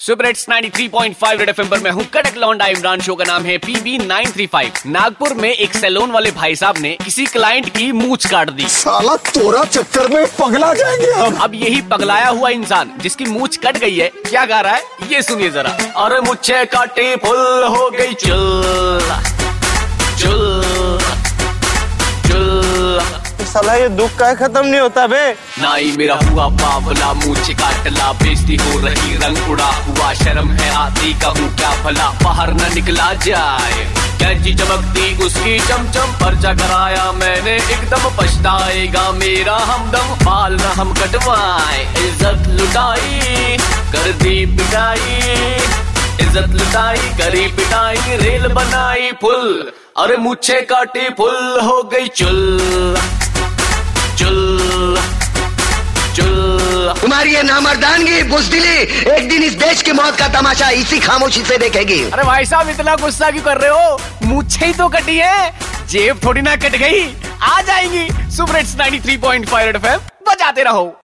Super hits 93.5 red FM पर मैं हूँ कड़क लौंडा इमरान। शो का नाम है पीबी 935 नागपुर में एक सैलून वाले भाई साहब ने किसी क्लाइंट की मूछ काट दी। साला तोरा चक्कर में पगला जाएँगे हम। अब यही पगलाया हुआ इंसान जिसकी मूछ कट गई है क्या गा रहा है? ये सुनिए जरा। अरे मुझे काटे फुल हो गई चुल। साला, ये दुख का खत्म नहीं होता बे। नाई, मेरा हुआ बावला मुझे काटला, बेइज्जती हो रही, रंग उड़ा हुआ, शर्म है आती, कहूँ क्या भला, बाहर न निकला जाए। कैची चमकती, उसकी चमचम पर्चा कराया मैंने, एकदम पछताएगा मेरा हमदम, बाल न हम कटवाए। इज़्ज़त लुटाई, कर दी पिटाई। इज़्ज़त लुटाई, करी पिटाई, रेल बनाई, फुल। अरे मुझे काटी, फुल हो गई चुल। तुम्हारी ये नामर्दानगी, बुजदिली। एक दिन इस देश की मौत का तमाशा इसी खामोशी से देखेगी। अरे भाई साहब, इतना गुस्सा क्यों कर रहे हो? मुझे ही तो कटी है। जेब थोड़ी ना कट गई। आ जाएँगी। सुपर हिट्स 93.5 एफएम बजाते रहो।